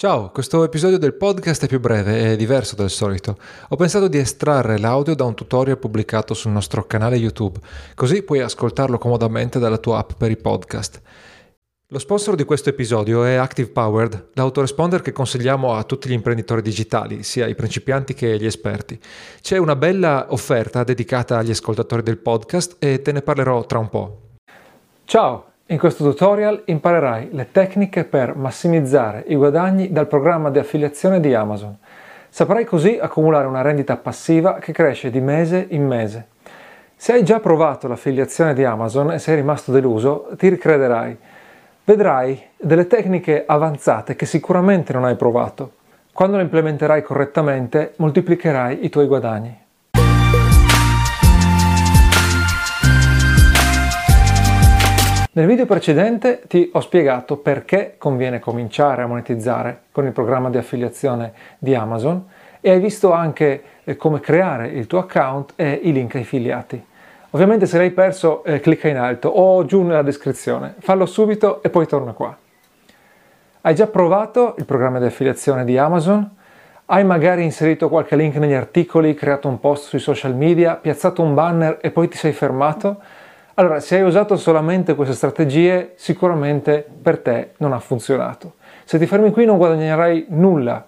Ciao, questo episodio del podcast è più breve e diverso del solito. Ho pensato di estrarre l'audio da un tutorial pubblicato sul nostro canale YouTube, così puoi ascoltarlo comodamente dalla tua app per i podcast. Lo sponsor di questo episodio è Active Powered, l'autoresponder che consigliamo a tutti gli imprenditori digitali, sia i principianti che gli esperti. C'è una bella offerta dedicata agli ascoltatori del podcast e te ne parlerò tra un po'. Ciao! In questo tutorial imparerai le tecniche per massimizzare i guadagni dal programma di affiliazione di Amazon. Saprai così accumulare una rendita passiva che cresce di mese in mese. Se hai già provato l'affiliazione di Amazon e sei rimasto deluso, ti ricrederai. Vedrai delle tecniche avanzate che sicuramente non hai provato. Quando le implementerai correttamente, moltiplicherai i tuoi guadagni. Nel video precedente ti ho spiegato perché conviene cominciare a monetizzare con il programma di affiliazione di Amazon e hai visto anche eh, come creare il tuo account e i link affiliati. Ovviamente se l'hai perso eh, clicca in alto o giù nella descrizione, fallo subito e poi torna qua. Hai già provato il programma di affiliazione di Amazon? Hai magari inserito qualche link negli articoli, creato un post sui social media, piazzato un banner e poi ti sei fermato? Allora, se hai usato solamente queste strategie, sicuramente per te non ha funzionato. Se ti fermi qui non guadagnerai nulla.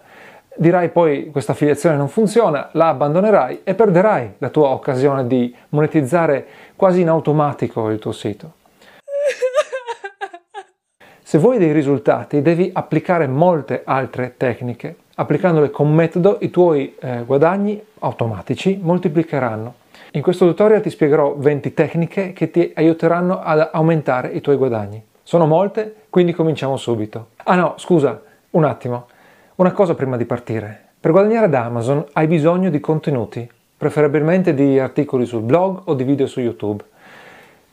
Dirai poi questa affiliazione non funziona, la abbandonerai e perderai la tua occasione di monetizzare quasi in automatico il tuo sito. Se vuoi dei risultati devi applicare molte altre tecniche. Applicandole con metodo i tuoi eh, guadagni automatici moltiplicheranno. In questo tutorial ti spiegherò 20 tecniche che ti aiuteranno ad aumentare i tuoi guadagni. Sono molte, quindi cominciamo subito. Ah no, scusa, un attimo. Una cosa prima di partire. Per guadagnare da Amazon hai bisogno di contenuti, preferibilmente di articoli sul blog o di video su YouTube.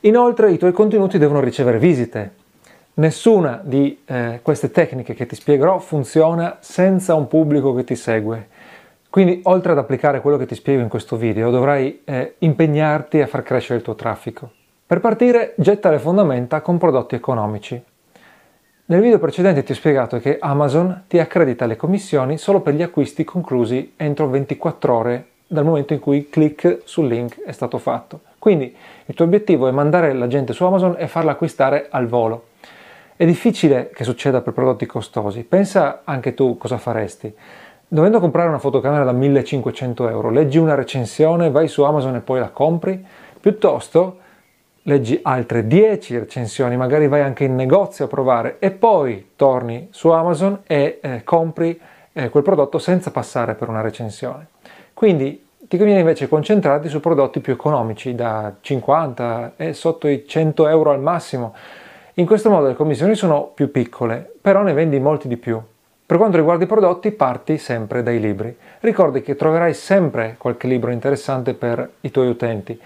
Inoltre i tuoi contenuti devono ricevere visite. Nessuna di eh, queste tecniche che ti spiegherò funziona senza un pubblico che ti segue quindi oltre ad applicare quello che ti spiego in questo video, dovrai eh, impegnarti a far crescere il tuo traffico. Per partire, getta le fondamenta con prodotti economici. Nel video precedente ti ho spiegato che Amazon ti accredita le commissioni solo per gli acquisti conclusi entro 24 ore dal momento in cui il click sul link è stato fatto. Quindi il tuo obiettivo è mandare la gente su Amazon e farla acquistare al volo. È difficile che succeda per prodotti costosi. Pensa anche tu cosa faresti. Dovendo comprare una fotocamera da 1500 euro, leggi una recensione, vai su Amazon e poi la compri, piuttosto leggi altre 10 recensioni, magari vai anche in negozio a provare e poi torni su Amazon e eh, compri eh, quel prodotto senza passare per una recensione. Quindi ti conviene invece concentrarti su prodotti più economici, da 50 e sotto i 100 euro al massimo. In questo modo le commissioni sono più piccole, però ne vendi molti di più. Per quanto riguarda i prodotti, parti sempre dai libri. Ricordi che troverai sempre qualche libro interessante per i tuoi utenti.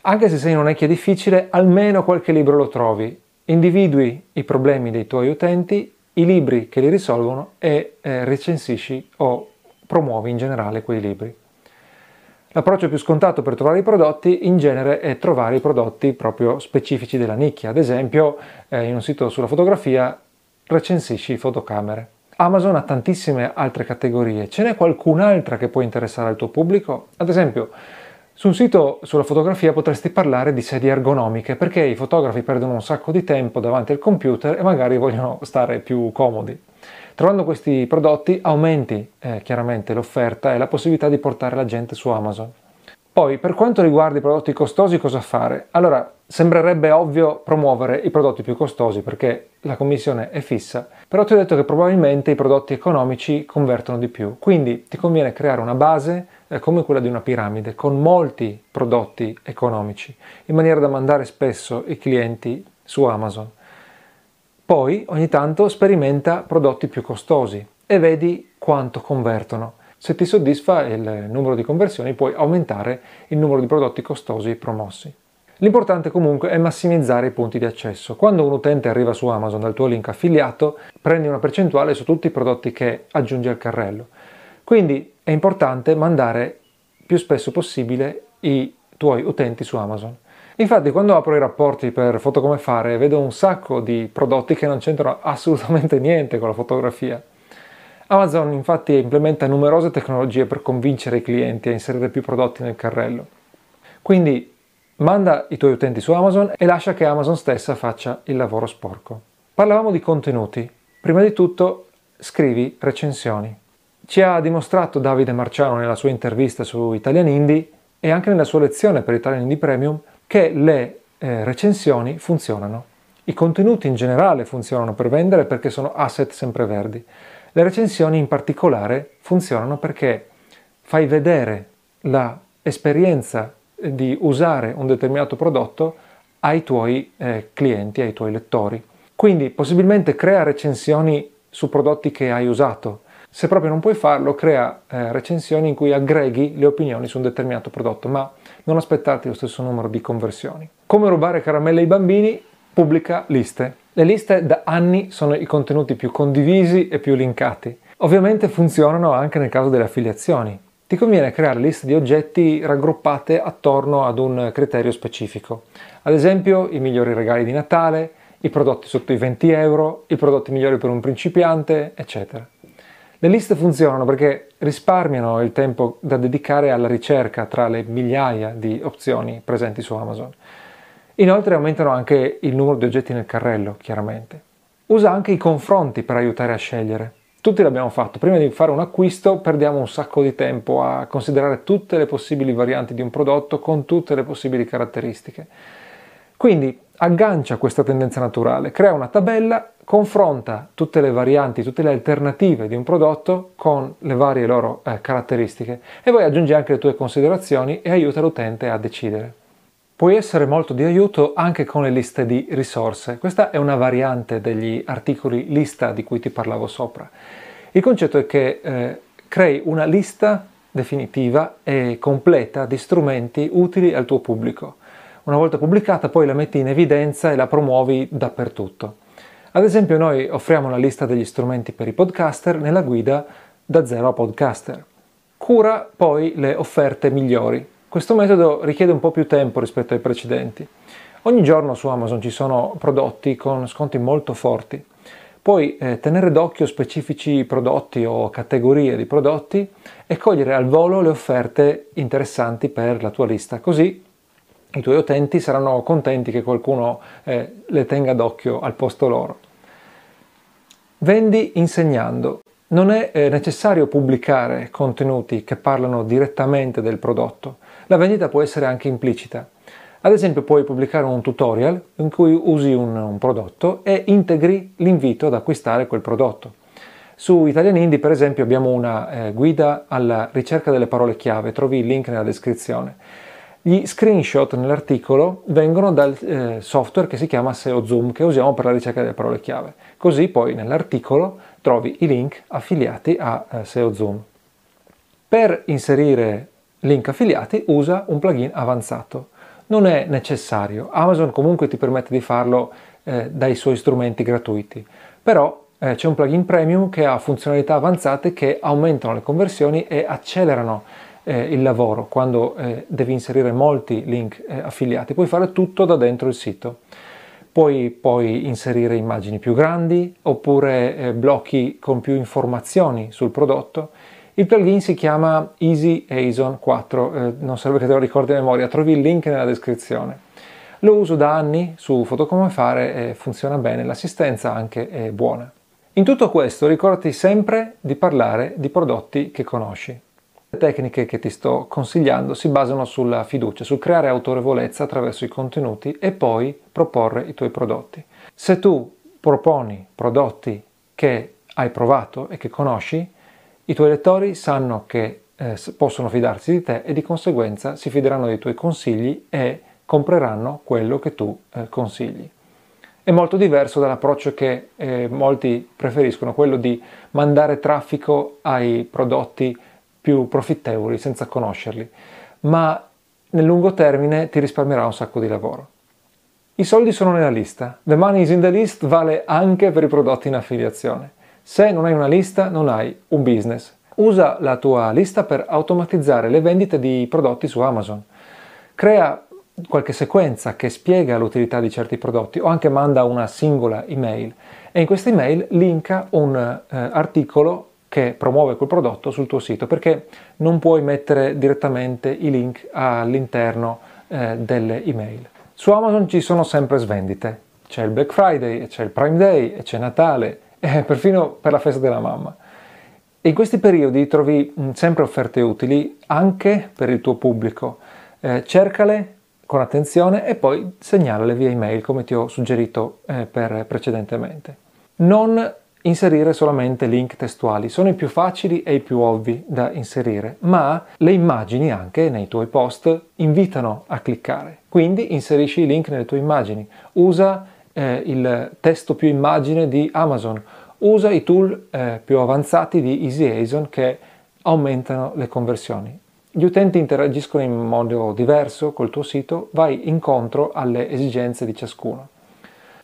Anche se sei in un'ecchia difficile, almeno qualche libro lo trovi. Individui i problemi dei tuoi utenti, i libri che li risolvono e eh, recensisci o promuovi in generale quei libri. L'approccio più scontato per trovare i prodotti in genere è trovare i prodotti proprio specifici della nicchia. Ad esempio, eh, in un sito sulla fotografia recensisci fotocamere. Amazon ha tantissime altre categorie, ce n'è qualcun'altra che può interessare al tuo pubblico? Ad esempio, su un sito sulla fotografia potresti parlare di sedie ergonomiche perché i fotografi perdono un sacco di tempo davanti al computer e magari vogliono stare più comodi. Trovando questi prodotti aumenti eh, chiaramente l'offerta e la possibilità di portare la gente su Amazon. Poi, per quanto riguarda i prodotti costosi, cosa fare? Allora, sembrerebbe ovvio promuovere i prodotti più costosi perché la commissione è fissa, però ti ho detto che probabilmente i prodotti economici convertono di più. Quindi ti conviene creare una base eh, come quella di una piramide con molti prodotti economici, in maniera da mandare spesso i clienti su Amazon. Poi, ogni tanto, sperimenta prodotti più costosi e vedi quanto convertono. Se ti soddisfa il numero di conversioni puoi aumentare il numero di prodotti costosi promossi. L'importante comunque è massimizzare i punti di accesso. Quando un utente arriva su Amazon dal tuo link affiliato, prendi una percentuale su tutti i prodotti che aggiungi al carrello. Quindi è importante mandare più spesso possibile i tuoi utenti su Amazon. Infatti quando apro i rapporti per foto come fare vedo un sacco di prodotti che non c'entrano assolutamente niente con la fotografia. Amazon infatti implementa numerose tecnologie per convincere i clienti a inserire più prodotti nel carrello. Quindi manda i tuoi utenti su Amazon e lascia che Amazon stessa faccia il lavoro sporco. Parlavamo di contenuti. Prima di tutto scrivi recensioni. Ci ha dimostrato Davide Marciano nella sua intervista su Italian Indie e anche nella sua lezione per Italian Indie Premium che le eh, recensioni funzionano. I contenuti in generale funzionano per vendere perché sono asset sempreverdi. Le recensioni in particolare funzionano perché fai vedere l'esperienza di usare un determinato prodotto ai tuoi eh, clienti, ai tuoi lettori. Quindi possibilmente crea recensioni su prodotti che hai usato. Se proprio non puoi farlo, crea eh, recensioni in cui aggreghi le opinioni su un determinato prodotto, ma non aspettarti lo stesso numero di conversioni. Come rubare caramelle ai bambini? Pubblica liste. Le liste da anni sono i contenuti più condivisi e più linkati. Ovviamente funzionano anche nel caso delle affiliazioni. Ti conviene creare liste di oggetti raggruppate attorno ad un criterio specifico. Ad esempio, i migliori regali di Natale, i prodotti sotto i 20 euro, i prodotti migliori per un principiante, eccetera. Le liste funzionano perché risparmiano il tempo da dedicare alla ricerca tra le migliaia di opzioni presenti su Amazon. Inoltre aumentano anche il numero di oggetti nel carrello, chiaramente. Usa anche i confronti per aiutare a scegliere. Tutti l'abbiamo fatto, prima di fare un acquisto perdiamo un sacco di tempo a considerare tutte le possibili varianti di un prodotto con tutte le possibili caratteristiche. Quindi aggancia questa tendenza naturale, crea una tabella, confronta tutte le varianti, tutte le alternative di un prodotto con le varie loro eh, caratteristiche e poi aggiungi anche le tue considerazioni e aiuta l'utente a decidere. Puoi essere molto di aiuto anche con le liste di risorse. Questa è una variante degli articoli lista di cui ti parlavo sopra. Il concetto è che eh, crei una lista definitiva e completa di strumenti utili al tuo pubblico. Una volta pubblicata poi la metti in evidenza e la promuovi dappertutto. Ad esempio noi offriamo la lista degli strumenti per i podcaster nella guida da zero a podcaster. Cura poi le offerte migliori questo metodo richiede un po' più tempo rispetto ai precedenti. Ogni giorno su Amazon ci sono prodotti con sconti molto forti. Puoi eh, tenere d'occhio specifici prodotti o categorie di prodotti e cogliere al volo le offerte interessanti per la tua lista, così i tuoi utenti saranno contenti che qualcuno eh, le tenga d'occhio al posto loro. Vendi insegnando. Non è eh, necessario pubblicare contenuti che parlano direttamente del prodotto. La vendita può essere anche implicita. Ad esempio puoi pubblicare un tutorial in cui usi un, un prodotto e integri l'invito ad acquistare quel prodotto. Su Italian Indie, per esempio, abbiamo una eh, guida alla ricerca delle parole chiave, trovi il link nella descrizione. Gli screenshot nell'articolo vengono dal eh, software che si chiama SEO Zoom che usiamo per la ricerca delle parole chiave. Così poi nell'articolo trovi i link affiliati a eh, SEO Zoom. Per inserire link affiliati usa un plugin avanzato. Non è necessario, Amazon comunque ti permette di farlo eh, dai suoi strumenti gratuiti, però eh, c'è un plugin premium che ha funzionalità avanzate che aumentano le conversioni e accelerano eh, il lavoro quando eh, devi inserire molti link eh, affiliati. Puoi fare tutto da dentro il sito. Puoi poi inserire immagini più grandi oppure eh, blocchi con più informazioni sul prodotto il plugin si chiama Easy ASON 4, eh, non serve che te lo ricordi a memoria, trovi il link nella descrizione. Lo uso da anni su Foto Come Fare e funziona bene, l'assistenza anche è buona. In tutto questo ricordati sempre di parlare di prodotti che conosci. Le tecniche che ti sto consigliando si basano sulla fiducia, sul creare autorevolezza attraverso i contenuti e poi proporre i tuoi prodotti. Se tu proponi prodotti che hai provato e che conosci, i tuoi lettori sanno che eh, possono fidarsi di te e di conseguenza si fideranno dei tuoi consigli e compreranno quello che tu eh, consigli. È molto diverso dall'approccio che eh, molti preferiscono, quello di mandare traffico ai prodotti più profittevoli senza conoscerli, ma nel lungo termine ti risparmierà un sacco di lavoro. I soldi sono nella lista. The money is in the list vale anche per i prodotti in affiliazione. Se non hai una lista, non hai un business. Usa la tua lista per automatizzare le vendite di prodotti su Amazon. Crea qualche sequenza che spiega l'utilità di certi prodotti o anche manda una singola email e in questa email linka un eh, articolo che promuove quel prodotto sul tuo sito perché non puoi mettere direttamente i link all'interno eh, delle email. Su Amazon ci sono sempre svendite, c'è il Black Friday, c'è il Prime Day, c'è Natale, e perfino per la festa della mamma. In questi periodi trovi mm, sempre offerte utili anche per il tuo pubblico. Eh, cercale con attenzione e poi segnalale via email come ti ho suggerito eh, precedentemente. Non inserire solamente link testuali, sono i più facili e i più ovvi da inserire, ma le immagini anche nei tuoi post invitano a cliccare. Quindi inserisci i link nelle tue immagini, usa eh, il testo più immagine di Amazon, usa i tool eh, più avanzati di EasyAson che aumentano le conversioni. Gli utenti interagiscono in modo diverso col tuo sito, vai incontro alle esigenze di ciascuno.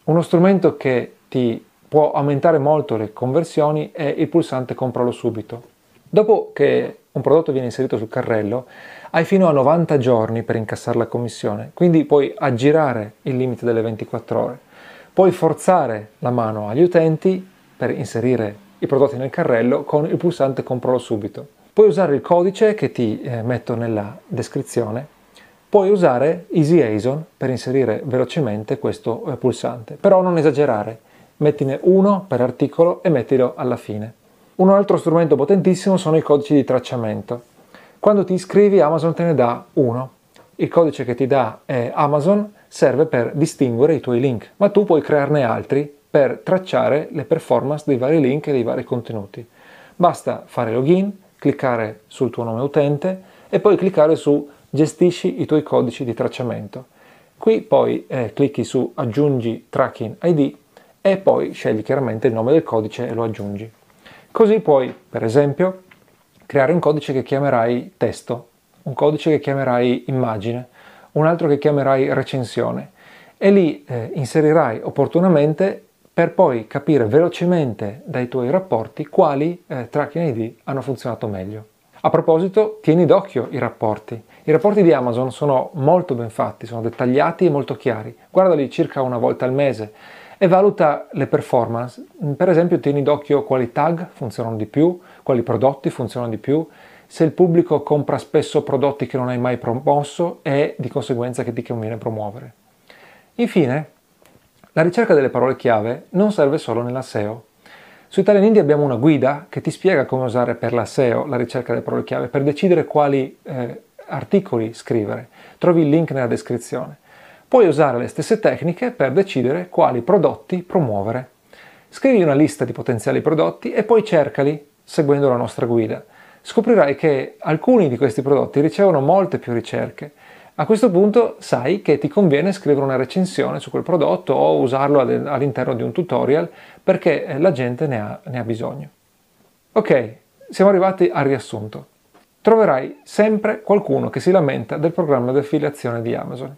Uno strumento che ti può aumentare molto le conversioni è il pulsante compralo subito. Dopo che un prodotto viene inserito sul carrello, hai fino a 90 giorni per incassare la commissione, quindi puoi aggirare il limite delle 24 ore. Puoi forzare la mano agli utenti per inserire i prodotti nel carrello con il pulsante compralo subito. Puoi usare il codice che ti eh, metto nella descrizione. Puoi usare EasyAson per inserire velocemente questo eh, pulsante, però non esagerare mettine uno per articolo e mettilo alla fine. Un altro strumento potentissimo sono i codici di tracciamento. Quando ti iscrivi Amazon te ne dà uno. Il codice che ti dà è Amazon serve per distinguere i tuoi link, ma tu puoi crearne altri per tracciare le performance dei vari link e dei vari contenuti. Basta fare login, cliccare sul tuo nome utente e poi cliccare su gestisci i tuoi codici di tracciamento. Qui poi eh, clicchi su aggiungi tracking ID e poi scegli chiaramente il nome del codice e lo aggiungi. Così puoi, per esempio, creare un codice che chiamerai testo, un codice che chiamerai immagine, un altro che chiamerai recensione e lì eh, inserirai opportunamente per poi capire velocemente dai tuoi rapporti quali eh, tracking ID hanno funzionato meglio. A proposito, tieni d'occhio i rapporti. I rapporti di Amazon sono molto ben fatti, sono dettagliati e molto chiari. Guardali circa una volta al mese e valuta le performance. Per esempio tieni d'occhio quali tag funzionano di più, quali prodotti funzionano di più, se il pubblico compra spesso prodotti che non hai mai promosso e di conseguenza che ti conviene promuovere. Infine, la ricerca delle parole chiave non serve solo nella SEO. Su Italian Indie abbiamo una guida che ti spiega come usare per la SEO la ricerca delle parole chiave, per decidere quali eh, articoli scrivere. Trovi il link nella descrizione. Puoi usare le stesse tecniche per decidere quali prodotti promuovere. Scrivi una lista di potenziali prodotti e poi cercali seguendo la nostra guida. Scoprirai che alcuni di questi prodotti ricevono molte più ricerche. A questo punto sai che ti conviene scrivere una recensione su quel prodotto o usarlo all'interno di un tutorial perché eh, la gente ne ha, ne ha bisogno. Ok, siamo arrivati al riassunto. Troverai sempre qualcuno che si lamenta del programma di affiliazione di Amazon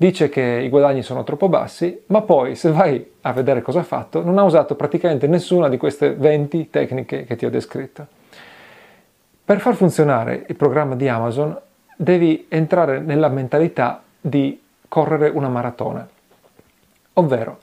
dice che i guadagni sono troppo bassi, ma poi se vai a vedere cosa ha fatto, non ha usato praticamente nessuna di queste 20 tecniche che ti ho descritto. Per far funzionare il programma di Amazon devi entrare nella mentalità di correre una maratona. Ovvero,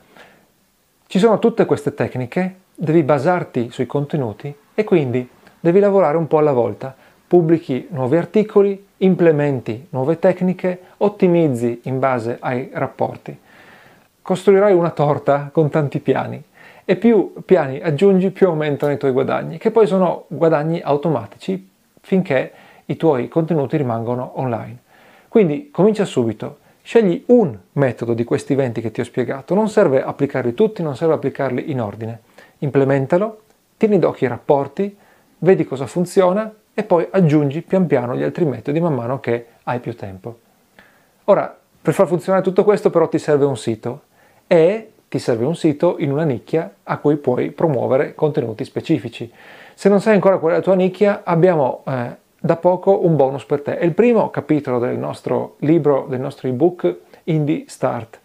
ci sono tutte queste tecniche, devi basarti sui contenuti e quindi devi lavorare un po' alla volta pubblichi nuovi articoli, implementi nuove tecniche, ottimizzi in base ai rapporti. Costruirai una torta con tanti piani e più piani aggiungi più aumentano i tuoi guadagni, che poi sono guadagni automatici finché i tuoi contenuti rimangono online. Quindi comincia subito, scegli un metodo di questi 20 che ti ho spiegato, non serve applicarli tutti, non serve applicarli in ordine. Implementalo, tieni d'occhio i rapporti, vedi cosa funziona e poi aggiungi pian piano gli altri metodi man mano che hai più tempo. Ora, per far funzionare tutto questo però ti serve un sito e ti serve un sito in una nicchia a cui puoi promuovere contenuti specifici. Se non sai ancora qual è la tua nicchia, abbiamo eh, da poco un bonus per te. È il primo capitolo del nostro libro, del nostro ebook Indie Start.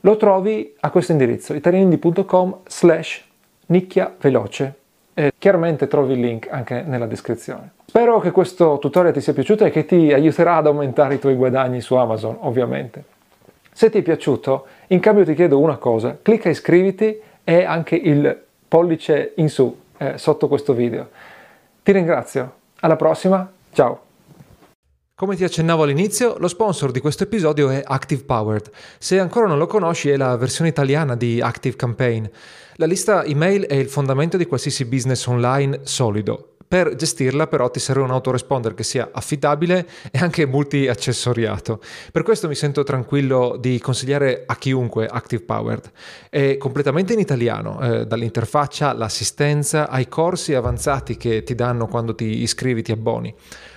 Lo trovi a questo indirizzo, italianindie.com slash nicchia veloce e chiaramente trovi il link anche nella descrizione. Spero che questo tutorial ti sia piaciuto e che ti aiuterà ad aumentare i tuoi guadagni su Amazon, ovviamente. Se ti è piaciuto, in cambio ti chiedo una cosa, clicca iscriviti e anche il pollice in su eh, sotto questo video. Ti ringrazio, alla prossima, ciao! Come ti accennavo all'inizio, lo sponsor di questo episodio è Active Powered. Se ancora non lo conosci, è la versione italiana di Active Campaign. La lista email è il fondamento di qualsiasi business online solido. Per gestirla però ti serve un autoresponder che sia affidabile e anche multi-accessoriato. Per questo mi sento tranquillo di consigliare a chiunque Active Powered. È completamente in italiano, eh, dall'interfaccia all'assistenza ai corsi avanzati che ti danno quando ti iscrivi, ti abboni.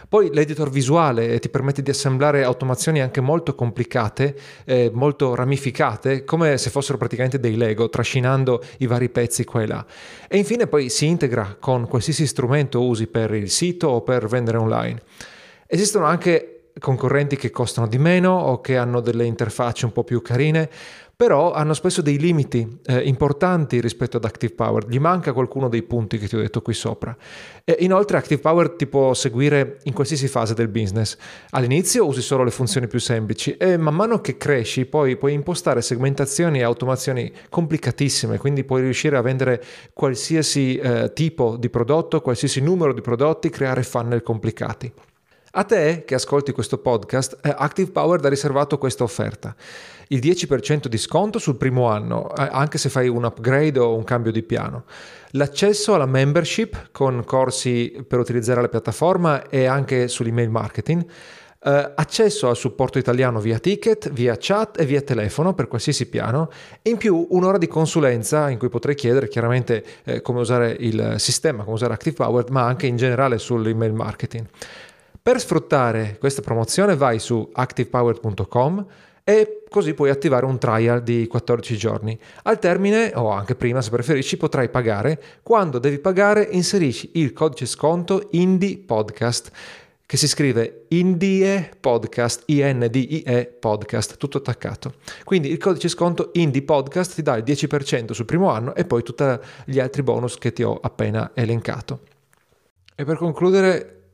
Poi l'editor visuale ti permette di assemblare automazioni anche molto complicate, eh, molto ramificate, come se fossero praticamente dei Lego, trascinando i vari pezzi qua e là. E infine poi si integra con qualsiasi strumento usi per il sito o per vendere online. Esistono anche concorrenti che costano di meno o che hanno delle interfacce un po' più carine, però hanno spesso dei limiti eh, importanti rispetto ad Active Power, gli manca qualcuno dei punti che ti ho detto qui sopra. E inoltre Active Power ti può seguire in qualsiasi fase del business. All'inizio usi solo le funzioni più semplici e man mano che cresci poi puoi impostare segmentazioni e automazioni complicatissime, quindi puoi riuscire a vendere qualsiasi eh, tipo di prodotto, qualsiasi numero di prodotti, creare funnel complicati. A te che ascolti questo podcast, eh, Active Power ha riservato questa offerta. Il 10% di sconto sul primo anno, eh, anche se fai un upgrade o un cambio di piano. L'accesso alla membership con corsi per utilizzare la piattaforma e anche sull'email marketing. Uh, accesso al supporto italiano via ticket, via chat e via telefono per qualsiasi piano in più un'ora di consulenza in cui potrei chiedere chiaramente eh, come usare il sistema, come usare Active Power, ma anche in generale sull'email marketing. Per sfruttare questa promozione vai su activepower.com e così puoi attivare un trial di 14 giorni. Al termine, o anche prima se preferisci, potrai pagare. Quando devi pagare inserisci il codice sconto Indie Podcast che si scrive Indie Podcast, I-N-D-I-E Podcast, tutto attaccato. Quindi il codice sconto Indie Podcast ti dà il 10% sul primo anno e poi tutti gli altri bonus che ti ho appena elencato. E per concludere